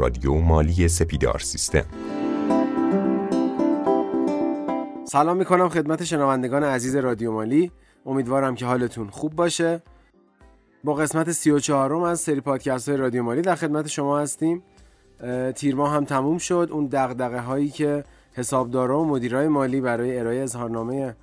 رادیو مالی سپیدار سیستم. سلام می‌کنم خدمت شنوندگان عزیز رادیو مالی. امیدوارم که حالتون خوب باشه. با قسمت 34 م از سری پادکست های رادیو مالی در خدمت شما هستیم. تیر ماه هم تموم شد. اون دغدغه هایی که حسابدارا و مدیرای مالی برای ارائه اظهارنامه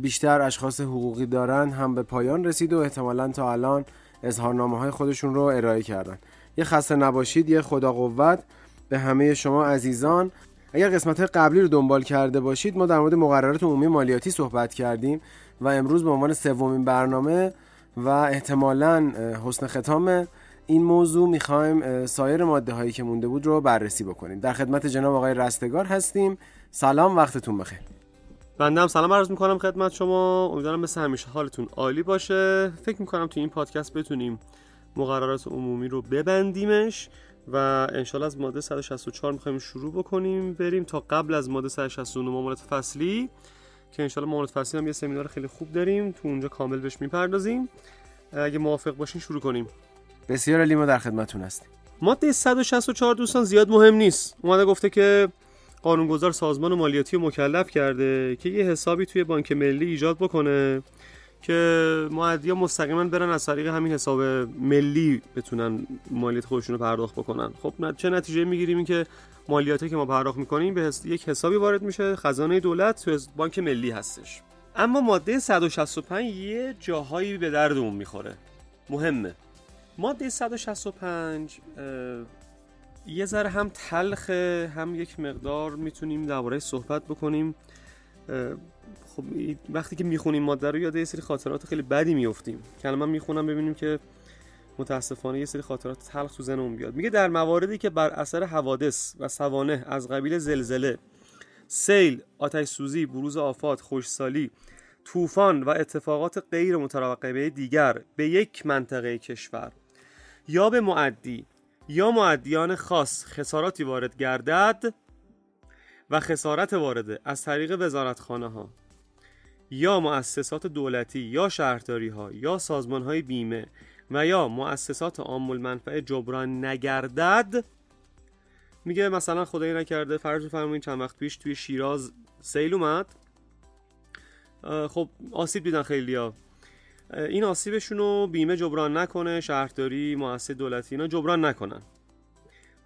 بیشتر اشخاص حقوقی دارن هم به پایان رسید و احتمالا تا الان اظهارنامه های خودشون رو ارائه کردن. یه خسته نباشید یه خدا قوت به همه شما عزیزان. اگر قسمت قبلی رو دنبال کرده باشید ما در مورد مقررات عمومی مالیاتی صحبت کردیم و امروز به عنوان سومین برنامه و احتمالا حسن ختام این موضوع می‌خوایم سایر ماده هایی که مونده بود رو بررسی بکنیم. در خدمت جناب آقای رستگار هستیم. سلام وقتتون بخیر. بنده هم سلام عرض می‌کنم خدمت شما. امیدوارم مثل همیشه حالتون عالی باشه. فکر می‌کنم تو این پادکست بتونیم مقررات عمومی رو ببندیمش و انشالله از ماده 164 می‌خوایم شروع بکنیم بریم تا قبل از ماده 169 معاملات فصلی که انشالله معاملات فصلی هم یه سمینار خیلی خوب داریم تو اونجا کامل بهش می‌پردازیم. اگه موافق باشین شروع کنیم. بسیار علی ما در خدمتتون هستیم. ماده 164 دوستان زیاد مهم نیست. اومده گفته که قانونگذار سازمان مالیاتی مکلف کرده که یه حسابی توی بانک ملی ایجاد بکنه. که معدیا مستقیما برن از طریق همین حساب ملی بتونن مالیات خودشون رو پرداخت بکنن. خب چه نتیجه می‌گیریم این که مالیاتی که ما پرداخت می‌کنیم به یک حسابی وارد میشه خزانه دولت تو بانک ملی هستش. اما ماده 165 یه جاهایی به دردمون می‌خوره. مهمه. ماده 165 یه ذره هم تلخه هم یک مقدار می‌تونیم درباره صحبت بکنیم. خب وقتی که می‌خونیم ماده رو یاد یه سری خاطرات خیلی بدی میفتیم که من می‌خونم ببینیم که متاسفانه یه سری خاطرات تلخ تو ذهنمون بیاد. میگه در مواردی که بر اثر حوادث و سوانه از قبیل زلزله سیل آتش سوزی بروز آفات خوشسالی طوفان و اتفاقات غیر متوقعه دیگر به یک منطقه کشور. یا به معدی یا معدیان خاص خساراتی وارد گردد و خسارت وارده از طریق وزارتخانه ها یا مؤسسات دولتی یا شهرداری ها یا سازمان های بیمه و یا مؤسسات عام المنفعه جبران نگردد. میگه مثلا خدایی نکرده فرض بفرمایید چند وقت پیش توی شیراز سیل اومد. خب آسیب دیدن خیلی ها این آسیبشون رو بیمه جبران نکنه شهرداری مؤسسه دولتی اینا جبران نکنن.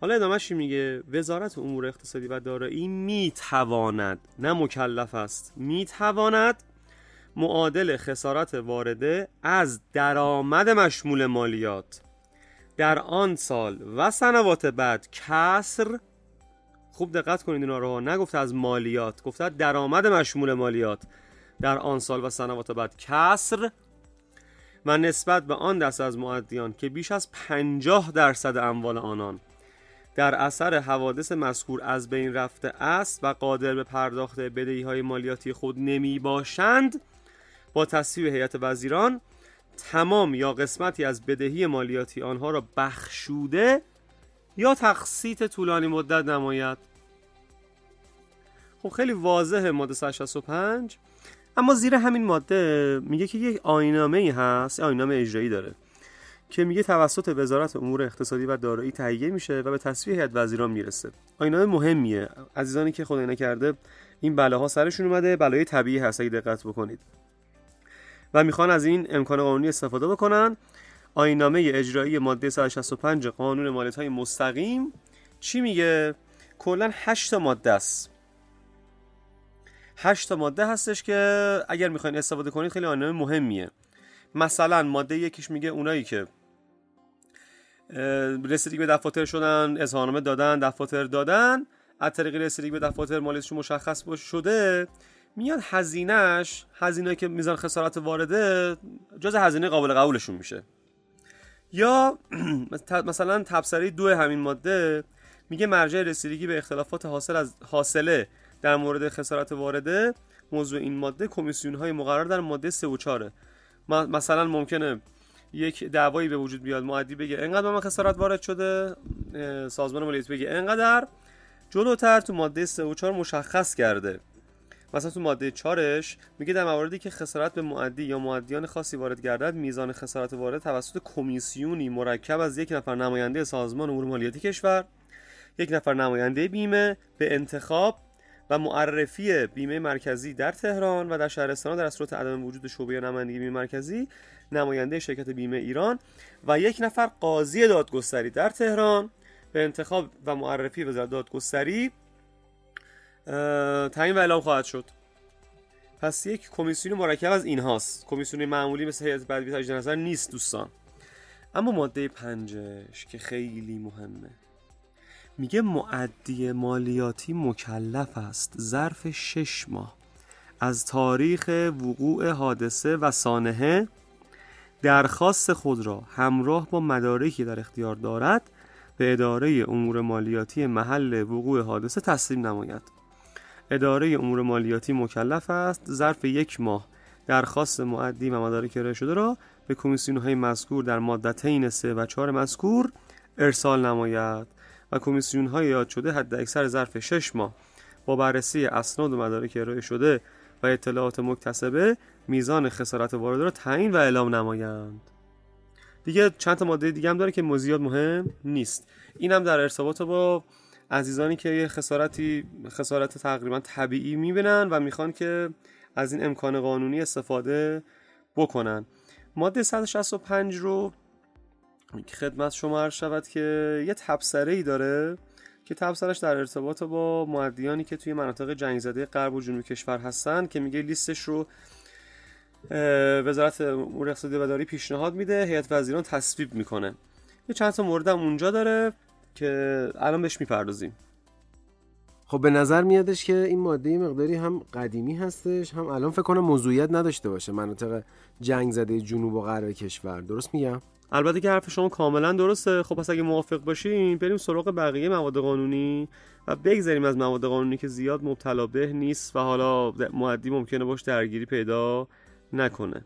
حالا ادامهش میگه وزارت امور اقتصادی و دارایی می‌تواند نه مکلف است می‌تواند معادل خسارت وارده از درآمد مشمول مالیات در آن سال و سنوات بعد کسر خوب دقت کنید اینا رو نگفته از مالیات گفته درآمد مشمول مالیات در آن سال و سنوات بعد کسر و نسبت به آن دست از معدیان که بیش از 50 درصد اموال آنان در اثر حوادث مذکور از بین رفته است و قادر به پرداخت بدهی های مالیاتی خود نمی باشند با تصویب هیئت وزیران تمام یا قسمتی از بدهی مالیاتی آنها را بخشوده یا تقسیط طولانی مدت نماید. خب خیلی واضحه ماده 165 اما زیر همین ماده میگه که یک آینامه ای هست آینامه اجرایی داره. که میگه توسط وزارت امور اقتصادی و دارایی تهیه میشه و به تصویح هیئت وزیران می‌رسه. آینامه مهمیه. عزیزانی که خدای نکرده این بلاها سرشون اومده. بلای طبیعی هست اگه دقت بکنید. و می‌خوان از این امکان قانونی استفاده بکنن. آینامه اجرایی ماده 165 قانون مالیات های مستقیم. چی میگه؟ کلا 8 ماده است. 8 ماده هستش که اگر می‌خواین استفاده کنید خیلی آینامه مهمیه. مثلا ماده یکیش میگه اونایی که رسیدگی به دفاتر شدن اظهارنامه دادن دفاتر دادن. از طریق رسیدگی به دفاتر مالیاتشون مشخص شده. میاد هزینهش هزینه که میزان خسارت وارده جز هزینه قابل قبولشون میشه. یا مثلا تبصره دو همین ماده میگه مرجع رسیدگی به اختلافات حاصل از حاصله در مورد خسارت وارده موضوع این ماده کمیسیون های مقرر در ماده 3 و 4 مثلا ممکنه یک دعوایی به وجود بیاد معدی بگه انقدر من خسارت وارد شده سازمان مالیات بگه انقدر. جلوتر تو ماده 3 و 4 مشخص کرده. مثلا تو ماده چارش میگه در مواردی که خسارت به معدی یا معدیان خاصی وارد گردد میزان خسارت وارد توسط کمیسیونی مرکب از یک نفر نماینده سازمان امور مالیاتی کشور یک نفر نماینده بیمه به انتخاب و معرفی بیمه مرکزی در تهران و در شهرستان در صورت عدم وجود شعبه نمایندگی بیمه مرکزی نماینده شرکت بیمه ایران و یک نفر قاضی دادگستری در تهران به انتخاب و معرفی وزارت دادگستری تعیین و اعلام خواهد شد. پس یک کمیسیون مرکب از اینهاست. کمیسیون معمولی مثل هیئت بدوی تجدید نظر نیست دوستان. اما ماده پنجش که خیلی مهمه. میگه معدی مالیاتی مکلف است. ظرف شش ماه. از تاریخ وقوع حادثه و سانحه درخواست خود را همراه با مدارکی در اختیار دارد به اداره امور مالیاتی محل وقوع حادثه تسلیم نماید. اداره امور مالیاتی مکلف است ظرف یک ماه. درخواست معدی و مدارک ارائه شده را به کمیسیون های مذکور در مادتین سه و چهار مذکور ارسال نماید و کمیسیون های یاد شده حد اکثر ظرف 6 ماه. با بررسی اسناد و مدارک ارائه شده و اطلاعات مکتسبه میزان خسارت وارده را تعیین و اعلام نمایند. دیگه چند تا ماده دیگه هم داره که مزیاد مهم نیست. اینم در ارتباط با عزیزانی که یه خسارتی خسارت تقریبا طبیعی می‌بینن و می‌خوان که از این امکان قانونی استفاده بکنن. ماده 165 رو خدمت شما عرض شود که یه تبصره ای داره. که تبصرش در ارتباط با معدیانی که توی مناطق جنگ زده غرب و جنوب کشور هستن که میگه لیستش رو وزارت امور اقتصادی و داری پیشنهاد میده هیئت وزیران تصویب می‌کنه. یه چند تا مورد هم اونجا داره که الان بهش می‌پردازیم. خب به نظر میادش که این ماده مقداری هم قدیمی هستش هم الان فکر کنم موضوعیت نداشته باشه. مناطق جنگ زده جنوب و غرب کشور. درست میگم؟ البته که حرف شما کاملا درسته. خب پس اگه موافق باشیم بریم سراغ بقیه مواد قانونی و بگذاریم از مواد قانونی که زیاد مبتلا به نیست و حالا معدی ممکنه باش درگیری پیدا نکنه.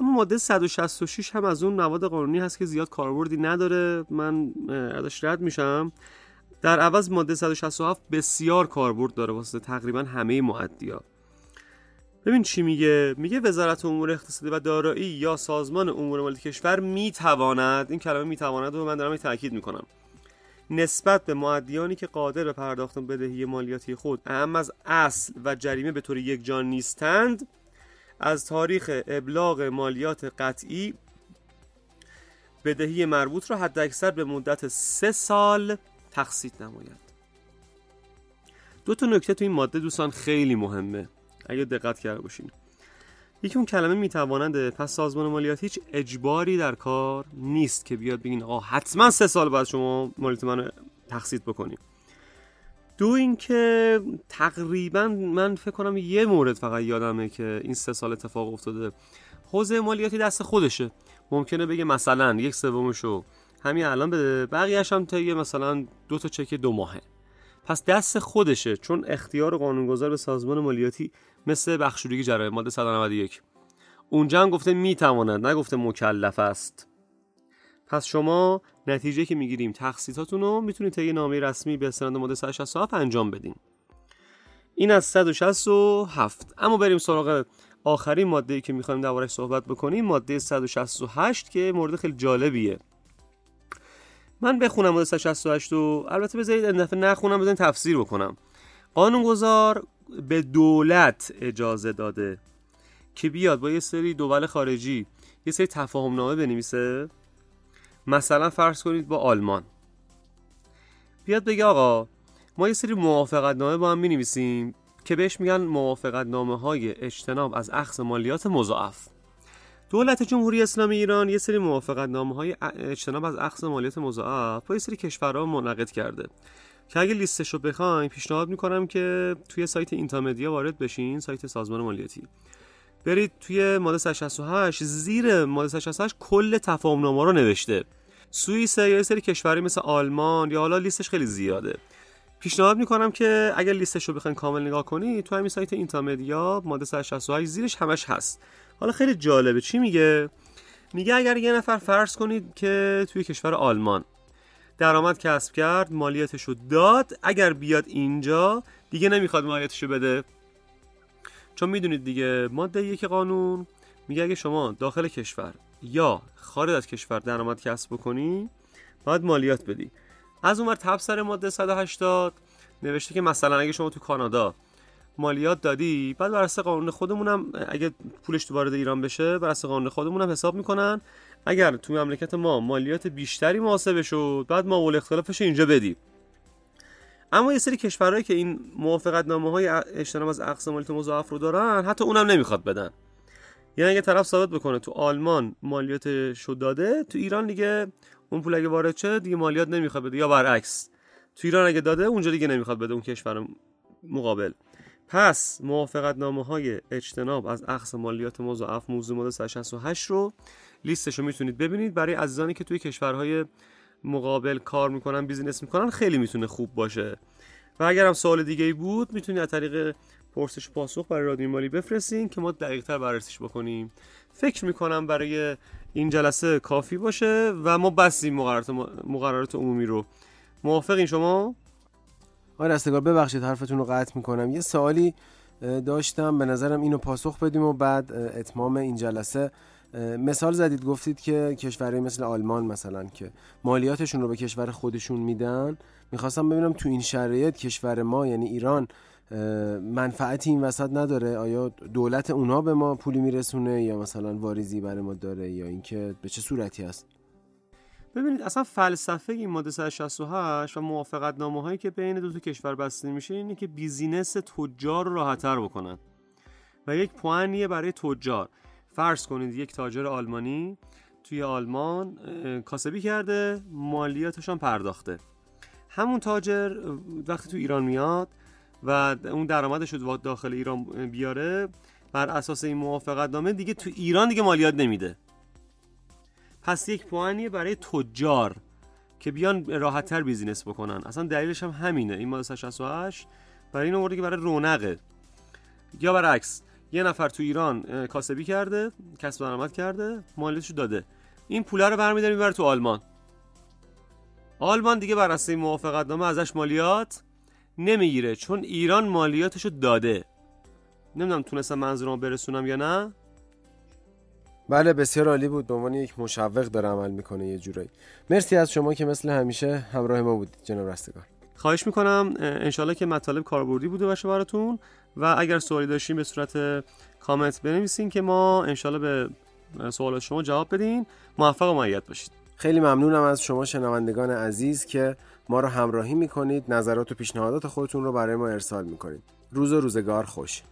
اما ماده 166 هم از اون مواد قانونی هست که زیاد کاربردی نداره. من ازش رد میشم. در عوض ماده 167 بسیار کاربرد داره واسه تقریبا همه معدیا. ببین چی میگه؟ میگه وزارت امور اقتصادی و دارایی یا سازمان امور مالیاتی کشور می‌تواند این کلمه می‌تواند رو من دارم تاکید می‌کنم نسبت به معدیانی که قادر به پرداخت بدهی مالیاتی خود اهم از اصل و جریمه به طور یک جان نیستند از تاریخ ابلاغ مالیات قطعی بدهی مربوط را حداکثر به مدت سه سال تقسیط نماید. دو تا نکته تو این ماده دوستان خیلی مهمه. اگه دقت کرده باشین. یکی اون کلمه می‌توانند پس سازمان مالیات هیچ اجباری در کار نیست که بیاد بگین آقا حتما سه سال بعد شما مالیات من تقسیط بکنیم دو اینکه تقریبا من فکر کنم یه مورد فقط یادمه که این سه سال اتفاق افتاده. حوزه مالیاتی دست خودشه. ممکنه بگه مثلا یک سومشو همین الان بده بقیه‌اش هم تا مثلا دو تا چک دو ماهه. پس دست خودشه چون اختیار قانونگذار به سازمان مالیاتی مثل بخشوری جرایم ماده 191 اونجا هم گفته می‌تواند نگفته مکلف است. پس شما نتیجه که می‌گیریم تخصیصاتون رو می‌تونید طی نامه رسمی به استناد ماده 167 انجام بدین. این از 167 اما بریم سراغ آخرین ماده که می‌خوایم دربارش صحبت بکنیم ماده 168 که مورد خیلی جالبیه. من بخونم ماده 168 رو البته بذارید این دفعه نخونم بذارید تفسیر بکنم. قانونگذار به دولت اجازه داده که بیاد با یه سری دول خارجی یه سری تفاهم نامه بنویسه. مثلا فرض کنید با آلمان. بیاد بگه آقا ما یه سری موافقت نامه با هم می نویسیم که بهش میگن موافقت نامه های اجتناب از اخذ مالیات مضاعف. دولت جمهوری اسلامی ایران یه سری موافقت نامه های اجتناب از اخذ مالیات مضاعف با یه سری کشورها منعقد کرده. که اگه لیستش رو بخوایم پیشنهاد می‌کنم که توی سایت اینتامدیا وارد بشین سایت سازمان مالیاتی. برید توی ماده 168 زیر ماده 168 کل تفاهمنامه رو نوشته. سوئیس یا یه سری کشوری مثل آلمان یا حالا لیستش خیلی زیاده. پیشنهاد می‌کنم که اگر لیستش رو بخواین کامل نگاه کنی تو همین سایت اینتامدیا ماده 168 زیرش همش هست. حالا خیلی جالبه. چی میگه؟ میگه اگر یه نفر فرض کنید که توی کشور آلمان درآمد کسب کرد مالیاتش رو داد اگر بیاد اینجا دیگه نمی‌خواد مالیاتشو بده. چون می‌دونید دیگه ماده یک قانون میگه اگه شما داخل کشور یا خارج از کشور درآمد کسب بکنی باید مالیات بدی. از اونور تب سر ماده 180 نوشته که مثلا اگه شما تو کانادا مالیات دادی بعد بر اساس قانون خودمونم اگه پولش تو وارد ایران بشه بر اساس قانون خودمونم حساب می‌کنن. اگر تو مملکت ما مالیات بیشتری محاسبه شد بعد ما اول اختلافش اینجا بدی اما یه سری کشورهایی که این موافقت نامه های اجتناب از اقصا مالیات مضاعف رو دارن حتی اونم نمی‌خواد بدن. یعنی اگه طرف ثابت بکنه تو آلمان مالیات شد داده تو ایران دیگه اون پول اگه وارد شه دیگه مالیات نمی‌خواد بده یا برعکس. تو ایران اگه داده اونجا دیگه نمی‌خواد بده اون کشور مقابل. پس موافقت نامه های اجتناب از اخص مالیات مضاعف موضوع ماده 168 رو لیستش رو می‌تونید ببینید. برای عزیزانی که توی کشورهای مقابل کار می‌کنن بیزینس می‌کنن خیلی می‌تونه خوب باشه. و اگر هم سوال دیگه ای بود می‌تونید از طریق پرسش پاسخ برای رادیو مالی بفرستین که ما دقیق تر بررسیش بکنیم. فکر می‌کنم برای این جلسه کافی باشه و ما بسیم مقررات, مقررات عمومی رو. موافقین شما؟ آره رستگار ببخشید حرفتون رو قطع می‌کنم. یه سوالی داشتم. به نظرم اینو پاسخ بدیم و بعد اتمام این جلسه. مثال زدید گفتید که کشورهای مثل آلمان مثلا که مالیاتشون رو به کشور خودشون میدن. می‌خواستم ببینم تو این شرایط کشور ما یعنی ایران منفعتی این وسط نداره؟ آیا دولت اونها به ما پولی میرسونه؟ یا مثلا واریزی برای ما داره؟ یا اینکه به چه صورتی هست ببینید اصلا فلسفه این ماده 168 و موافقت نامه هایی که بین دو تا کشور بسته میشه اینه که بیزینس تجار رو راحتتر بکنن. و یک پوانیه برای تجار. فرض کنید یک تاجر آلمانی توی آلمان کاسبی کرده مالیاتشان پرداخته. همون تاجر وقتی تو ایران میاد و اون درآمدش رو داخل ایران بیاره. بر اساس این موافقت نامه دیگه تو ایران دیگه مالیات نمیده. پس یک پوانیه برای تجار که بیان راحتتر بیزینس بکنن. اصلا دلیلش هم همینه. این ماده 68 برای این آورده که برای رونقه. یا برعکس یه نفر تو ایران کاسبی کرده کسب درآمد کرده مالیاتشو داده. این پوله رو برمیداره می‌بره تو آلمان. آلمان دیگه بر اساس موافقت نامه ازش مالیات نمی‌گیره چون ایران مالیاتشو داده. نمی‌دونم تونستم منظورم برسونم یا نه. بله بسیار عالی بود. به عنوان یک مشوق داره عمل می‌کنه یه جورایی. مرسی از شما که مثل همیشه همراه ما بودید جناب رستگار. خواهش می‌کنم. انشالله که مطالب کاربردی بوده باشه براتون. و اگر سوالی داشتین به صورت کامنت بنویسین که ما انشالله به سوالات شما جواب بدین. موفق و معید باشید. خیلی ممنونم از شما شنوندگان عزیز که ما رو همراهی می‌کنید نظرات و پیشنهادات خودتون رو برای ما ارسال می‌کنید. روز و روزگار خوش.